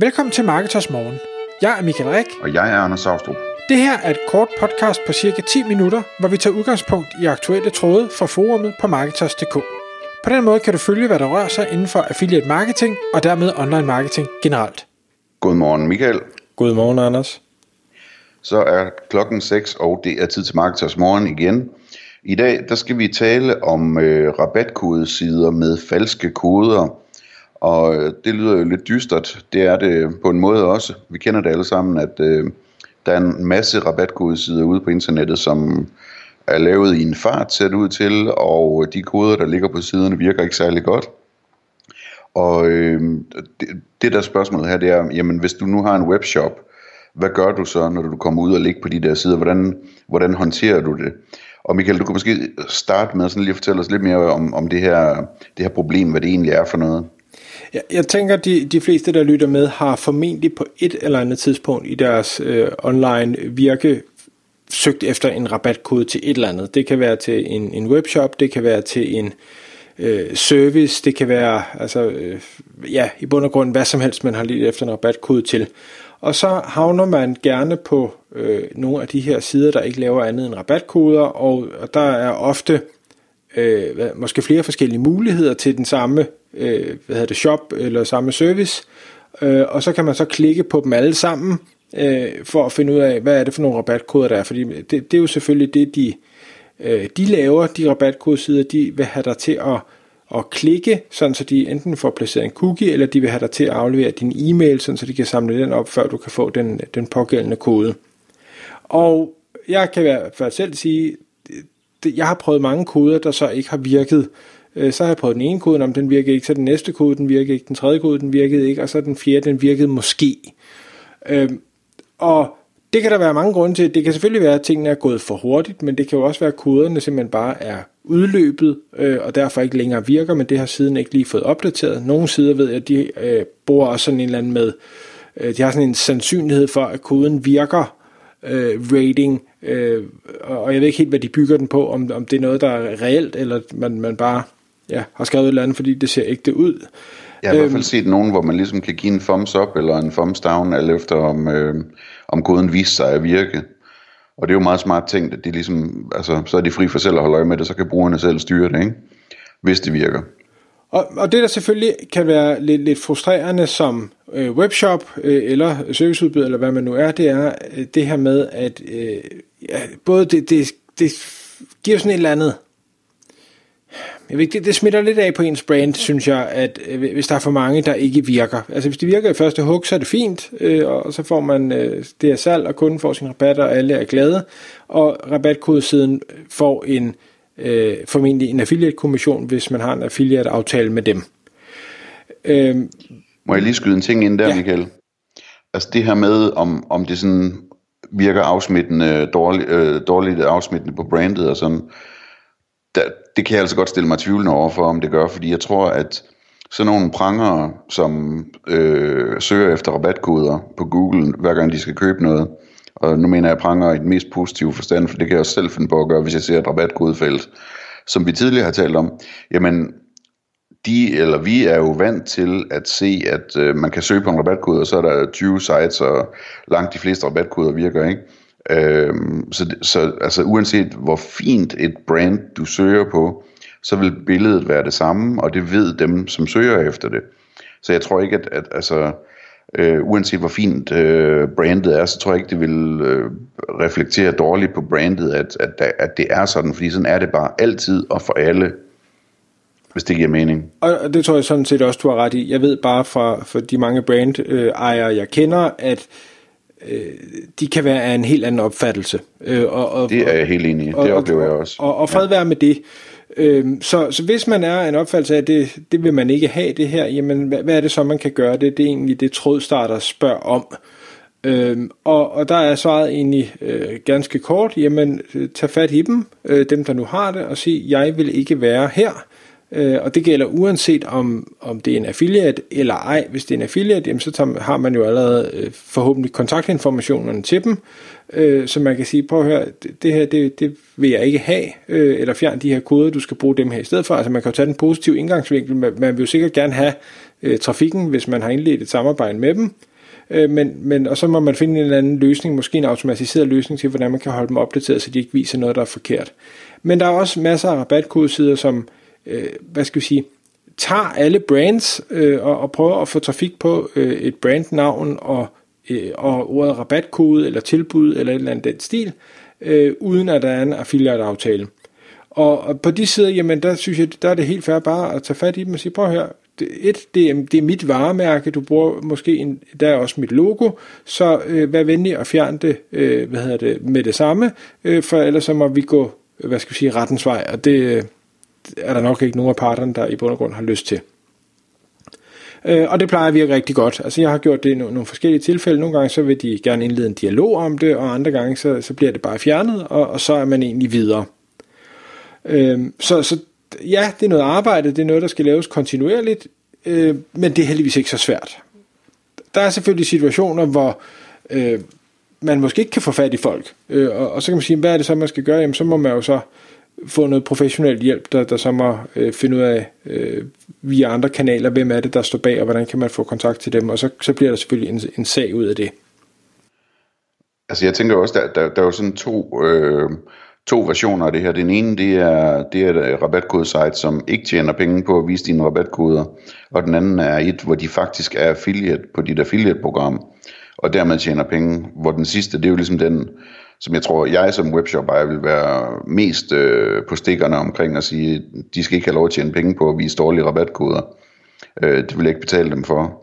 Velkommen til Marketers Morgen. Jeg er Michael Rik. Og jeg er Anders Saustrup. Det her er et kort podcast på cirka 10 minutter, hvor vi tager udgangspunkt i aktuelle tråde fra forumet på Marketers.dk. På den måde kan du følge, hvad der rører sig inden for affiliate marketing og dermed online marketing generelt. Godmorgen Michael. Godmorgen Anders. Så er klokken 6, og det er tid til Marketers Morgen igen. I dag der skal vi tale om øh, rabatkodesider med falske koder. Og øh, det lyder jo lidt dystert. Det er det på en måde også. Vi kender det alle sammen, at øh, der er en masse rabatkodesider ude på internettet, som er lavet i en fart, ser det ud til, og øh, de koder, der ligger på siderne, virker ikke særlig godt. Og øh, det, det der spørgsmål her, det er, jamen hvis du nu har en webshop, hvad gør du så, når du kommer ud og ligger på de der sider? Hvordan, hvordan håndterer du det? Og Michael, du kan måske starte med sådan lige at fortælle os lidt mere om, om det, her, det her problem, hvad det egentlig er for noget. Jeg, jeg tænker, at de, de fleste, der lytter med, har formentlig på et eller andet tidspunkt i deres øh, online virke søgt efter en rabatkode til et eller andet. Det kan være til en, en webshop, det kan være til en øh, service, det kan være altså, øh, ja, i bund og grund hvad som helst, man har lidt efter en rabatkode til. Og så havner man gerne på øh, nogle af de her sider, der ikke laver andet end rabatkoder, og, og der er ofte øh, hvad, måske flere forskellige muligheder til den samme øh, hvad hedder det, shop eller samme service, øh, og så kan man så klikke på dem alle sammen, øh, for at finde ud af, hvad er det for nogle rabatkoder, der er, fordi det, det er jo selvfølgelig det, de, øh, de laver, de rabatkodesider, de vil have dig til at at klikke, sådan så de enten får placeret en cookie, eller de vil have dig til at aflevere din e-mail, sådan så de kan samle den op, før du kan få den, den pågældende kode. Og jeg kan i hvert fald selv sige, jeg har prøvet mange koder, der så ikke har virket. Øh, så har jeg prøvet den ene kode, om den virkede ikke, så den næste kode, den virkede ikke, den tredje kode, den virkede ikke, og så den fjerde, den virkede måske. Øhm, og det kan der være mange grunde til. Det kan selvfølgelig være, at tingene er gået for hurtigt, men det kan jo også være, at koderne simpelthen bare er udløbet, øh, og derfor ikke længere virker, men det har siden ikke lige fået opdateret. Nogle sider ved jeg, at de øh, bruger også sådan en eller anden med, øh, de har sådan en sandsynlighed for, at koden virker øh, rating, øh, og jeg ved ikke helt, hvad de bygger den på, om, om det er noget, der er reelt, eller man, man bare ja, har skrevet et eller andet, fordi det ser ægte ud. Jeg har i hvert fald øhm. set nogen, hvor man ligesom kan give en thumbs up eller en thumbs down, alt efter om, øh, om koden viser sig at virke. Og det er jo meget smart tænkt, at de ligesom, altså, så er de fri for selv at holde øje med det, så kan brugerne selv styre det, ikke? hvis det virker. Og, og det der selvfølgelig kan være lidt, lidt frustrerende som øh, webshop øh, eller serviceudbyder, eller hvad man nu er, det er øh, det her med, at øh, ja, både det, det, det giver sådan et eller andet jeg ved, det, det smitter lidt af på ens brand, synes jeg, at øh, hvis der er for mange, der ikke virker. Altså hvis det virker i første hug, så er det fint, øh, og så får man øh, det her salg, og kunden får sin rabat, og alle er glade. Og rabatkodesiden får en øh, formentlig en affiliate-kommission, hvis man har en affiliate-aftale med dem. Øh, Må jeg lige skyde en ting ind der, ja. Michael? Altså det her med, om, om det sådan virker afsmittende, dårligt, øh, dårligt afsmittende på brandet og sådan, det kan jeg altså godt stille mig tvivlende over for, om det gør, fordi jeg tror, at sådan nogle prangere, som øh, søger efter rabatkoder på Google, hver gang de skal købe noget, og nu mener jeg pranger i den mest positive forstand, for det kan jeg også selv finde på at gøre, hvis jeg ser et rabatkodefelt, som vi tidligere har talt om, jamen de eller vi er jo vant til at se, at øh, man kan søge på en rabatkode, og så er der 20 sites, og langt de fleste rabatkoder virker, ikke? Øhm, så, så altså uanset hvor fint et brand du søger på, så vil billedet være det samme, og det ved dem, som søger efter det. Så jeg tror ikke, at, at altså, øh, uanset hvor fint øh, brandet er, så tror jeg ikke, det vil øh, reflektere dårligt på brandet, at, at, at det er sådan, fordi sådan er det bare altid og for alle, hvis det giver mening. Og det tror jeg sådan set også, du har ret i. Jeg ved bare fra, fra de mange brand-ejere, øh, jeg kender, at øh, de kan være af en helt anden opfattelse. Øh, og, og, det er jeg helt enig i, det oplever jeg også. Og, og fred være med det. Øh, så, så hvis man er en opfattelse af, at det, det vil man ikke have det her, jamen hvad, hvad er det så, man kan gøre det? Det er egentlig det, trådstarter spørger om. Øhm, og, og der er svaret egentlig øh, ganske kort, jamen tag fat i dem, øh, dem der nu har det, og sig, jeg vil ikke være her. Øh, og det gælder uanset om, om det er en affiliate eller ej. Hvis det er en affiliate, jamen, så tager, har man jo allerede øh, forhåbentlig kontaktinformationerne til dem, øh, så man kan sige, prøv at høre, det, det her det, det vil jeg ikke have, øh, eller fjern de her koder, du skal bruge dem her i stedet for. Altså man kan jo tage den positive indgangsvinkel, man, man vil jo sikkert gerne have øh, trafikken, hvis man har indledt et samarbejde med dem. Øh, men, men, og så må man finde en eller anden løsning, måske en automatiseret løsning til, hvordan man kan holde dem opdateret, så de ikke viser noget, der er forkert. Men der er også masser af rabatkodesider, som, øh, hvad skal vi sige, tager alle brands øh, og, og prøver at få trafik på øh, et brandnavn og, øh, og ordet rabatkode eller tilbud eller et eller andet den stil, øh, uden at der er en affiliate-aftale. Og, og på de sider, jamen der synes jeg, der er det helt fair bare at tage fat i dem og sige, prøv her, et, det er, det er mit varemærke, du bruger måske, en, der er også mit logo, så øh, vær venlig at fjerne det, øh, hvad hedder det, med det samme, øh, for ellers så må vi gå, hvad skal vi sige, rettens vej, og det øh, er der nok ikke nogen af parterne, der i bund og grund har lyst til. Øh, og det plejer at virke rigtig godt. Altså jeg har gjort det i nogle, forskellige tilfælde. Nogle gange så vil de gerne indlede en dialog om det, og andre gange så, så bliver det bare fjernet, og, og så er man egentlig videre. Øh, så, så ja, det er noget arbejde, det er noget, der skal laves kontinuerligt, øh, men det er heldigvis ikke så svært. Der er selvfølgelig situationer, hvor øh, man måske ikke kan få fat i folk, øh, og, og så kan man sige, hvad er det så, man skal gøre? Jamen, så må man jo så få noget professionel hjælp, der, der så må øh, finde ud af øh, via andre kanaler, hvem er det, der står bag, og hvordan kan man få kontakt til dem, og så, så bliver der selvfølgelig en, en sag ud af det. Altså jeg tænker også, der, der, der er jo sådan to, øh, to versioner af det her. Den ene, det er, det er et rabatkodesite, som ikke tjener penge på at vise dine rabatkoder, og den anden er et, hvor de faktisk er affiliate på dit affiliate-program, og dermed tjener penge, hvor den sidste, det er jo ligesom den, som jeg tror, jeg som webshop ejer vil være mest øh, på stikkerne omkring at sige, de skal ikke have lov at tjene penge på at vise dårlige rabatkoder. Øh, det vil jeg ikke betale dem for.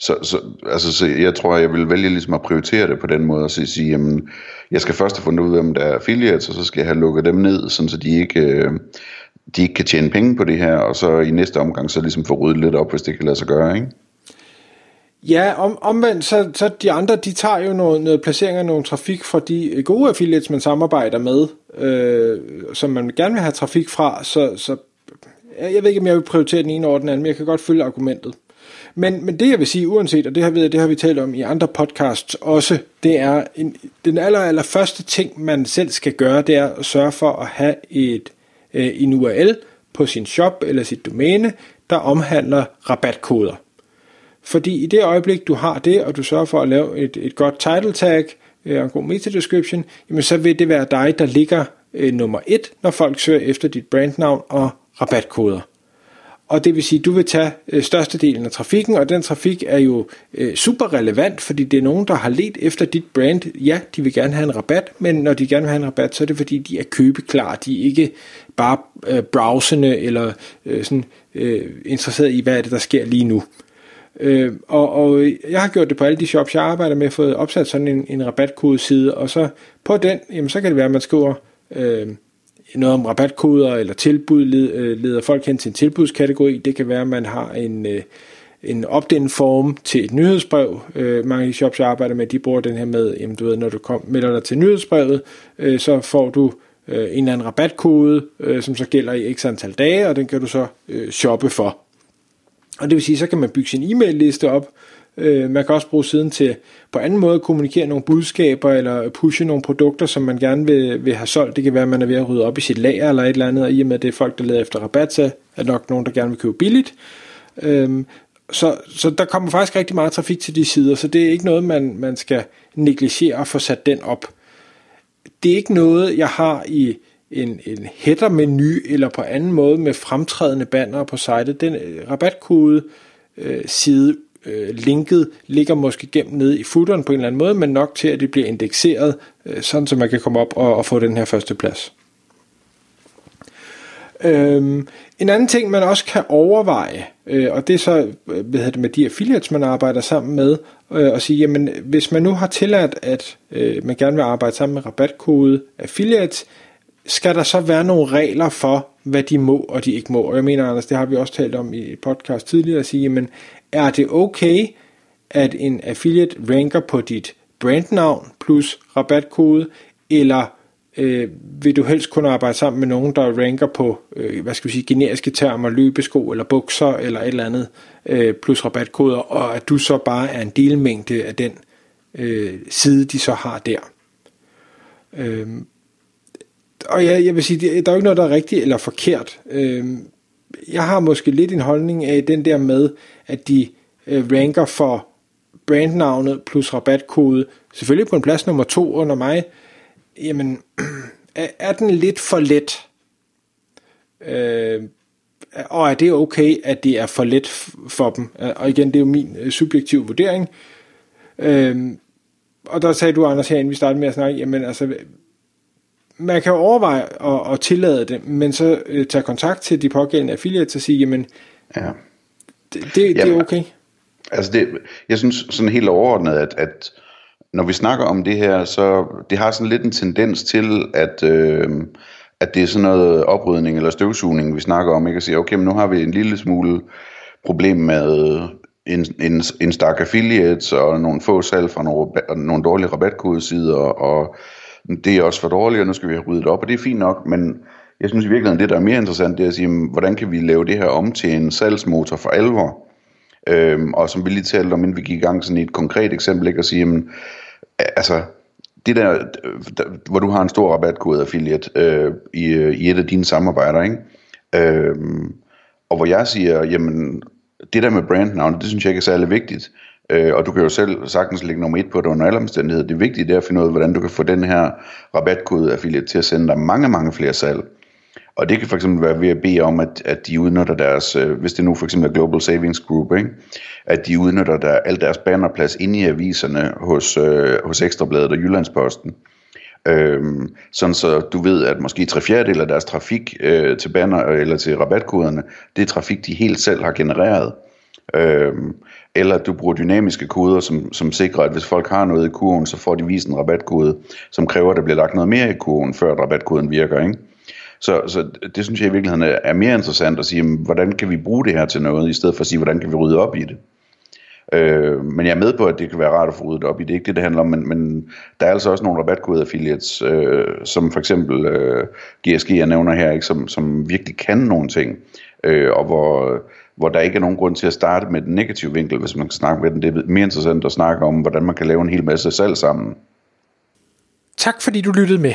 Så, så, altså, så jeg tror, jeg vil vælge ligesom at prioritere det på den måde, og så sige, jamen, jeg skal først have fundet ud af, om der er affiliates, og så skal jeg have lukket dem ned, sådan så de ikke, øh, de ikke kan tjene penge på det her, og så i næste omgang, så ligesom få ryddet lidt op, hvis det kan lade sig gøre, ikke? Ja, om, omvendt, så, så de andre, de tager jo noget, noget placering af nogle trafik fra de gode affiliates, man samarbejder med, øh, som man gerne vil have trafik fra, så, så jeg ved ikke, om jeg vil prioritere den ene over den anden, men jeg kan godt følge argumentet. Men, men det jeg vil sige, uanset, og det har, vi, det har vi talt om i andre podcasts også, det er en, den aller, aller første ting, man selv skal gøre, det er at sørge for at have et, øh, en URL på sin shop eller sit domæne, der omhandler rabatkoder. Fordi i det øjeblik, du har det, og du sørger for at lave et, et godt title tag øh, og en god meta description, jamen så vil det være dig, der ligger øh, nummer et, når folk søger efter dit brandnavn og rabatkoder. Og det vil sige, at du vil tage øh, størstedelen af trafikken, og den trafik er jo øh, super relevant, fordi det er nogen, der har let efter dit brand. Ja, de vil gerne have en rabat, men når de gerne vil have en rabat, så er det fordi, de er købeklar. De er ikke bare øh, browsende eller øh, sådan, øh, interesseret i, hvad er det, der sker lige nu. Øh, Øh, og, og jeg har gjort det på alle de shops, jeg arbejder med, fået opsat sådan en, en rabatkodeside, og så på den, jamen, så kan det være, at man skriver øh, noget om rabatkoder eller tilbud, øh, leder folk hen til en tilbudskategori. Det kan være, at man har en, øh, en opt-in form til et nyhedsbrev. Øh, mange af de shops, jeg arbejder med, de bruger den her med, jamen, du ved, når du kom, melder dig til nyhedsbrevet, øh, så får du øh, en eller anden rabatkode, øh, som så gælder i x antal dage, og den kan du så øh, shoppe for. Og det vil sige, så kan man bygge sin e-mail liste op. Øh, man kan også bruge siden til på anden måde at kommunikere nogle budskaber eller pushe nogle produkter, som man gerne vil, vil have solgt. Det kan være, at man er ved at rydde op i sit lager eller et eller andet, og i og med, at det er folk, der leder efter rabat, så er nok nogen, der gerne vil købe billigt. Øh, så, så der kommer faktisk rigtig meget trafik til de sider, så det er ikke noget, man, man skal negligere og få sat den op. Det er ikke noget, jeg har i en, en header-menu eller på anden måde med fremtrædende banner på sitet. Den øh, rabatkode øh, side øh, linket ligger måske gemt nede i footeren på en eller anden måde, men nok til at det bliver indekseret, øh, sådan så man kan komme op og, og få den her første plads. Øhm, en anden ting, man også kan overveje, øh, og det er så øh, hvad hedder det, med de affiliates, man arbejder sammen med, øh, og sige, jamen hvis man nu har tilladt, at øh, man gerne vil arbejde sammen med rabatkode affiliates, skal der så være nogle regler for, hvad de må og de ikke må? Og jeg mener, Anders, det har vi også talt om i et podcast tidligere, at sige, men er det okay, at en affiliate ranker på dit brandnavn plus rabatkode, eller øh, vil du helst kunne arbejde sammen med nogen, der ranker på, øh, hvad skal vi sige, generiske termer, løbesko eller bukser eller et eller andet, øh, plus rabatkoder, og at du så bare er en delmængde af den øh, side, de så har der. Øh, og jeg, jeg vil sige, der er jo ikke noget, der er rigtigt eller forkert. Øh, jeg har måske lidt en holdning af den der med, at de øh, ranker for brandnavnet plus rabatkode, selvfølgelig på en plads nummer to under mig, jamen, er, den lidt for let? Øh, og er det okay, at det er for let for dem? Og igen, det er jo min øh, subjektive vurdering. Øh, og der sagde du, Anders, herinde, vi startede med at snakke, jamen altså, man kan overveje at, at tillade det, men så øh, tage kontakt til de pågældende affiliates og sige, jamen, ja. det, det, jamen, det er okay. Altså, det, jeg synes sådan helt overordnet, at, at når vi snakker om det her, så det har sådan lidt en tendens til, at, øh, at det er sådan noget oprydning eller støvsugning, vi snakker om, ikke? At sige, okay, men nu har vi en lille smule problem med en, en, en stak affiliates og nogle få salg fra nogle, nogle dårlige rabatkodesider, og det er også for dårligt, og nu skal vi have ryddet op, og det er fint nok, men jeg synes i virkeligheden, det der er mere interessant, det er at sige, hvordan kan vi lave det her om til en salgsmotor for alvor? Øhm, og som vi lige talte om, inden vi gik i gang, sådan et konkret eksempel, ikke? at sige, jamen, altså, det der, der, hvor du har en stor rabatkode affiliate øh, i, øh, i et af dine samarbejder, ikke? Øhm, og hvor jeg siger, jamen, det der med brandnavn, det synes jeg ikke er særlig vigtigt. Øh, og du kan jo selv sagtens lægge nummer et på det under alle omstændigheder. Det vigtige det er at finde ud af, hvordan du kan få den her rabatkode affiliate til at sende dig mange, mange flere salg. Og det kan for eksempel være ved at bede om, at, at de udnytter deres, øh, hvis det nu for eksempel er Global Savings Group, ikke? at de udnytter der, al deres bannerplads inde i aviserne hos, øh, hos Ekstrabladet og Jyllandsposten. Øhm, sådan så du ved, at måske tre fjerdedel af deres trafik øh, til banner eller til rabatkoderne, det er trafik, de helt selv har genereret. Øhm, eller du bruger dynamiske koder, som, som sikrer, at hvis folk har noget i kurven, så får de vist en rabatkode, som kræver, at der bliver lagt noget mere i kurven, før rabatkoden virker. Ikke? Så, så det synes jeg i virkeligheden er mere interessant at sige, hvordan kan vi bruge det her til noget, i stedet for at sige, hvordan kan vi rydde op i det. Øh, men jeg er med på, at det kan være rart at få ryddet op i. Det er ikke det, det handler om, men, men der er altså også nogle rabatkode affiliates, øh, som for eksempel øh, GSG, jeg nævner her, ikke, som, som virkelig kan nogle ting, øh, og hvor, hvor der ikke er nogen grund til at starte med den negative vinkel, hvis man kan snakke med den. Det er mere interessant at snakke om, hvordan man kan lave en hel masse salg sammen. Tak fordi du lyttede med.